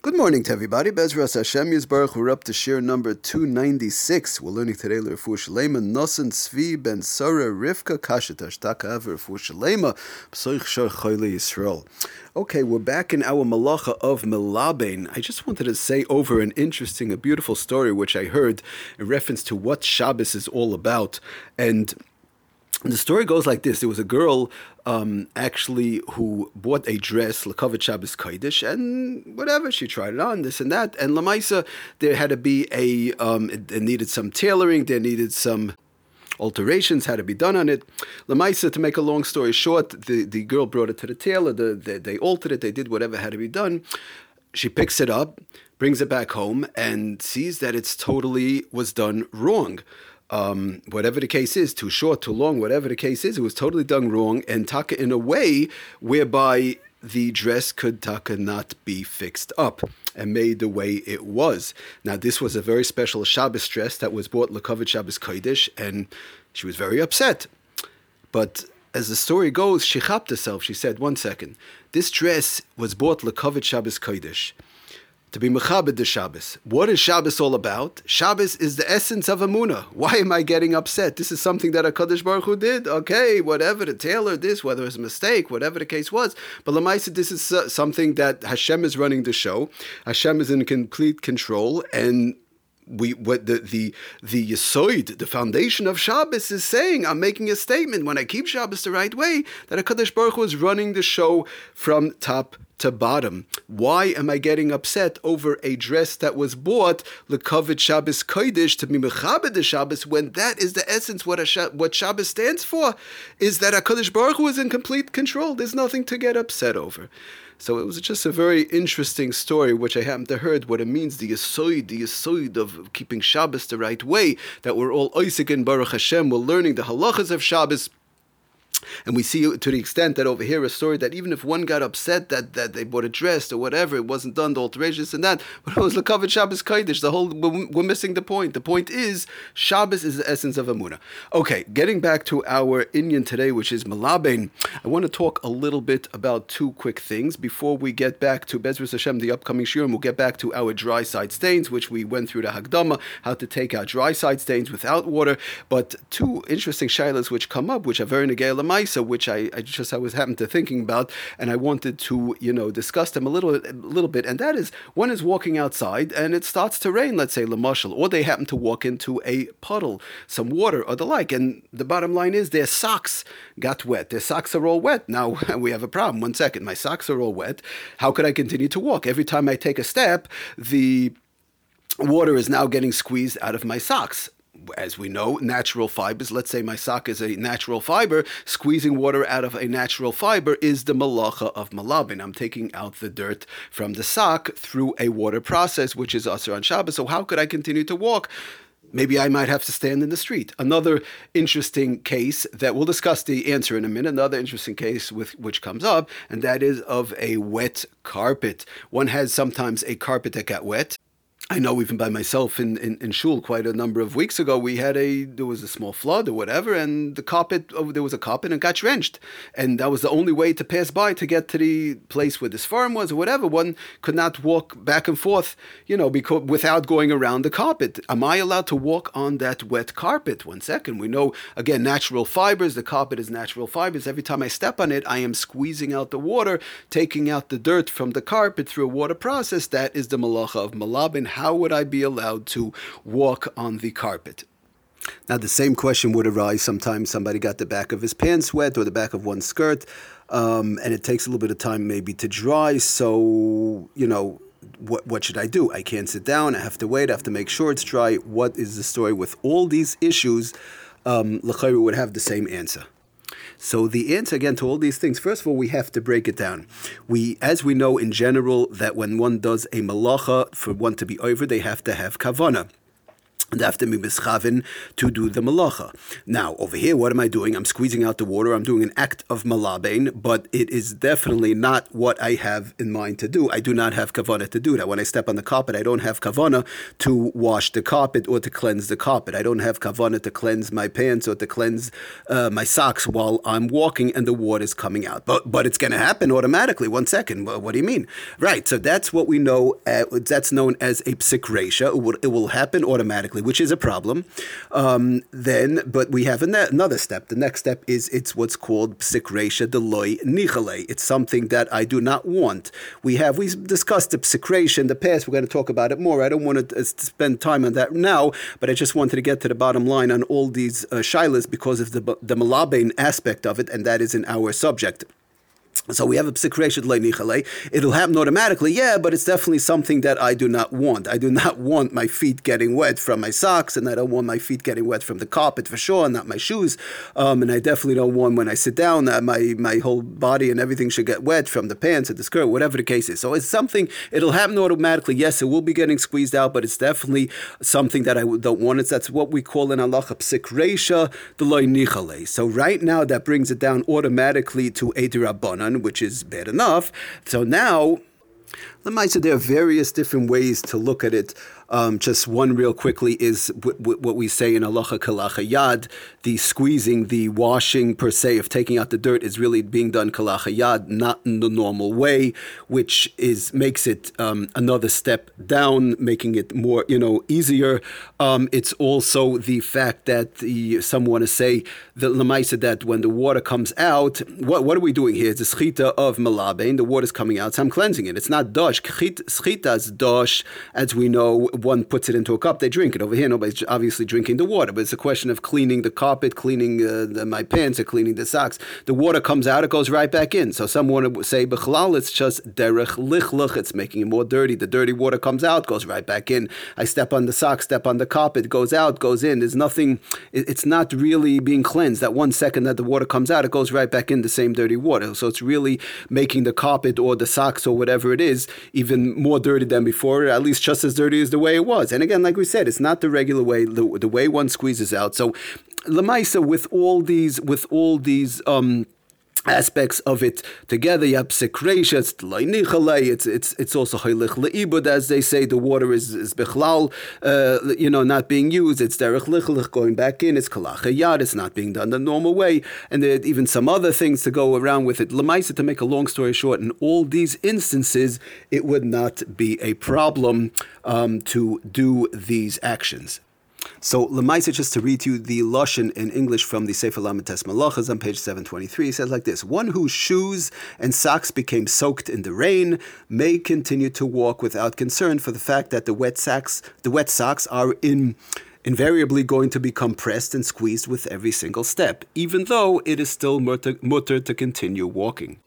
Good morning to everybody. Bezras Hashem Yisbarach. We're up to share number 296. We're learning today Lerfu Shalema, Nosan Svi Ben Sora Rivka Kashetash Taka Lerfu Shalema, Psoich Shor Choyle Yisrael. Okay, we're back in our malacha of Melabain. I just wanted to say over an interesting, a beautiful story which I heard in reference to what Shabbos is all about. And the story goes like this: There was a girl um, actually who bought a dress, Lakovet Shabbos Kodesh, and whatever she tried it on, this and that. And Lamaisa, there had to be a, um, it, it needed some tailoring, there needed some alterations had to be done on it. Lamaisa, to make a long story short, the, the girl brought it to the tailor. The, the, they altered it. They did whatever had to be done. She picks it up, brings it back home, and sees that it's totally was done wrong um, whatever the case is, too short, too long, whatever the case is, it was totally done wrong and taka in a way whereby the dress could taka not be fixed up and made the way it was. Now, this was a very special Shabbos dress that was bought Lakovic Shabbos Kodesh, and she was very upset. But as the story goes, she chapped herself. She said, "One second, this dress was bought Lakovic Shabbos Kodesh." To be mechabed the Shabbos. What is Shabbos all about? Shabbos is the essence of Amuna. Why am I getting upset? This is something that Hakadosh Baruch Hu did. Okay, whatever the tailor this, whether it's a mistake, whatever the case was. But Lamaisa, this is uh, something that Hashem is running the show. Hashem is in complete control, and we what the the the yisoid, the foundation of Shabbos is saying, I'm making a statement when I keep Shabbos the right way that Hakadosh Baruch Hu is running the show from top to bottom. Why am I getting upset over a dress that was bought lekovit Shabbos kodesh to be mechabed the Shabbos when that is the essence what a, what Shabbos stands for is that Hakadosh Baruch Hu is in complete control. There's nothing to get upset over. So it was just a very interesting story, which I happened to heard what it means, the yisoid, the yisoid of keeping Shabbos the right way, that we're all Isaac and Baruch Hashem, we're learning the halachas of Shabbos. And we see to the extent that over here a story that even if one got upset that, that they bought a dress or whatever, it wasn't done, the alterations and that, but it was Lakavit Shabbos Kaidish. The whole we're missing the point. The point is Shabbos is the essence of Amuna. Okay, getting back to our inyan today, which is Malabain, I want to talk a little bit about two quick things before we get back to Bezras Hashem, the upcoming Shirim. We'll get back to our dry side stains, which we went through the Hagdama, how to take out dry side stains without water. But two interesting shilas which come up, which are very negay Maisa, which I, I just I was happened to thinking about, and I wanted to you know discuss them a little a little bit. And that is one is walking outside and it starts to rain, let's say Lamashal, or they happen to walk into a puddle, some water or the like, and the bottom line is their socks got wet. Their socks are all wet. Now we have a problem. One second, my socks are all wet. How could I continue to walk? Every time I take a step, the water is now getting squeezed out of my socks as we know, natural fibers. Let's say my sock is a natural fiber. Squeezing water out of a natural fiber is the malacha of malabin. I'm taking out the dirt from the sock through a water process, which is asr on Shabbos. So how could I continue to walk? Maybe I might have to stand in the street. Another interesting case that we'll discuss the answer in a minute. Another interesting case with which comes up, and that is of a wet carpet. One has sometimes a carpet that got wet I know even by myself in, in, in shul quite a number of weeks ago, we had a there was a small flood or whatever, and the carpet oh, there was a carpet and got drenched, and that was the only way to pass by to get to the place where this farm was or whatever. One could not walk back and forth, you know, because without going around the carpet. Am I allowed to walk on that wet carpet? One second, we know again natural fibers. The carpet is natural fibers. Every time I step on it, I am squeezing out the water, taking out the dirt from the carpet through a water process. That is the malacha of malabin how would I be allowed to walk on the carpet? Now, the same question would arise sometimes somebody got the back of his pants wet or the back of one skirt, um, and it takes a little bit of time maybe to dry. So, you know, what, what should I do? I can't sit down. I have to wait. I have to make sure it's dry. What is the story with all these issues? Um, would have the same answer. So the answer again to all these things, first of all, we have to break it down. We, as we know in general, that when one does a malacha for one to be over, they have to have kavana. And after be mischavin to do the malacha. Now, over here, what am I doing? I'm squeezing out the water. I'm doing an act of malabain, but it is definitely not what I have in mind to do. I do not have kavana to do that. When I step on the carpet, I don't have kavana to wash the carpet or to cleanse the carpet. I don't have kavana to cleanse my pants or to cleanse uh, my socks while I'm walking and the water is coming out. But but it's going to happen automatically. One second. What do you mean? Right. So that's what we know. Uh, that's known as a psik It it will happen automatically which is a problem. Um, then, but we have another step. The next step is it's what's called psikresha deloy nichale. It's something that I do not want. We have we discussed the psikresha in the past. We're going to talk about it more. I don't want to uh, spend time on that now, but I just wanted to get to the bottom line on all these uh, shilas because of the the aspect of it, and that is in our subject. So we have a psikreshet leinichale. It'll happen automatically, yeah, but it's definitely something that I do not want. I do not want my feet getting wet from my socks, and I don't want my feet getting wet from the carpet for sure, not my shoes. Um, and I definitely don't want when I sit down that my my whole body and everything should get wet from the pants or the skirt, whatever the case is. So it's something. It'll happen automatically. Yes, it will be getting squeezed out, but it's definitely something that I don't want. It's that's what we call in Allah psikresha the loinichale. So right now that brings it down automatically to a dirabanan which is bad enough. So now, the Maisa, there are various different ways to look at it. Um, just one real quickly is w- w- what we say in Alacha Kalacha Yad, the squeezing, the washing per se of taking out the dirt is really being done Kalacha Yad, not in the normal way, which is makes it um, another step down, making it more you know easier. Um, it's also the fact that the, some want to say the Lamaisa that when the water comes out, what, what are we doing here? It's the schita of malabein, the water's coming out, so I'm cleansing it. It's not dosh. Dosh, as we know one puts it into a cup, they drink it. Over here, nobody's obviously drinking the water, but it's a question of cleaning the carpet, cleaning uh, the, my pants, or cleaning the socks. The water comes out, it goes right back in. So someone would say, Bechlal, it's just derech lichluch, it's making it more dirty. The dirty water comes out, goes right back in. I step on the sock, step on the carpet, goes out, goes in. There's nothing, it's not really being cleansed. That one second that the water comes out, it goes right back in the same dirty water. So it's really making the carpet or the socks or whatever it is even more dirty than before, at least just as dirty as the way it was. And again, like we said, it's not the regular way, the, the way one squeezes out. So, Lamaisa, with all these, with all these, um, aspects of it together. You have it's it's it's also heilich leibud, as they say. The water is is bechlal, uh, you know, not being used. It's derech lichlich going back in. It's kalachayad. It's not being done the normal way, and there are even some other things to go around with it. Lemaisa, to make a long story short, in all these instances, it would not be a problem um, to do these actions. So Lemaisa, just to read to you the Lashon in English from the Sefer Lamites Malachas on page 723, he says like this One whose shoes and socks became soaked in the rain may continue to walk without concern for the fact that the wet socks, the wet socks are in invariably going to become pressed and squeezed with every single step, even though it is still mutter, mutter to continue walking.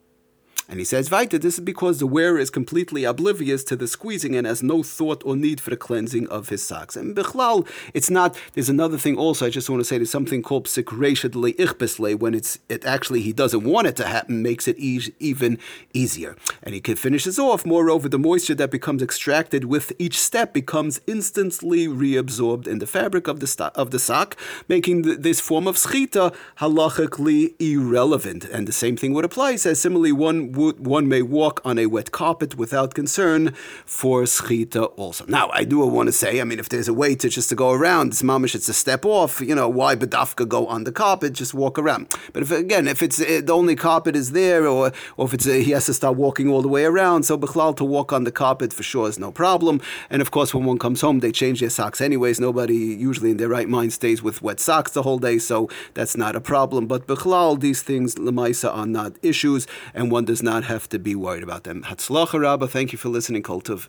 And he says, Vaita, this is because the wearer is completely oblivious to the squeezing and has no thought or need for the cleansing of his socks. And Bichlal, it's not, there's another thing also, I just want to say there's something called psikreshet ichbesle, when it's, it actually, he doesn't want it to happen, makes it e- even easier. And he finishes off, moreover, the moisture that becomes extracted with each step becomes instantly reabsorbed in the fabric of the, of the sock, making th- this form of schita halachically irrelevant. And the same thing would apply, he says, similarly, one one may walk on a wet carpet without concern for schita also. Now, I do want to say, I mean, if there's a way to just to go around, this mamish, it's a step off, you know, why bedafka go on the carpet, just walk around. But if, again, if it's uh, the only carpet is there, or, or if it's uh, he has to start walking all the way around, so Bechlal to walk on the carpet for sure is no problem. And of course, when one comes home, they change their socks anyways. Nobody usually in their right mind stays with wet socks the whole day, so that's not a problem. But Bechlal, these things, Lemaisa, are not issues, and one does not not have to be worried about them. Hatzlacha Rabba, thank you for listening, Kultiv.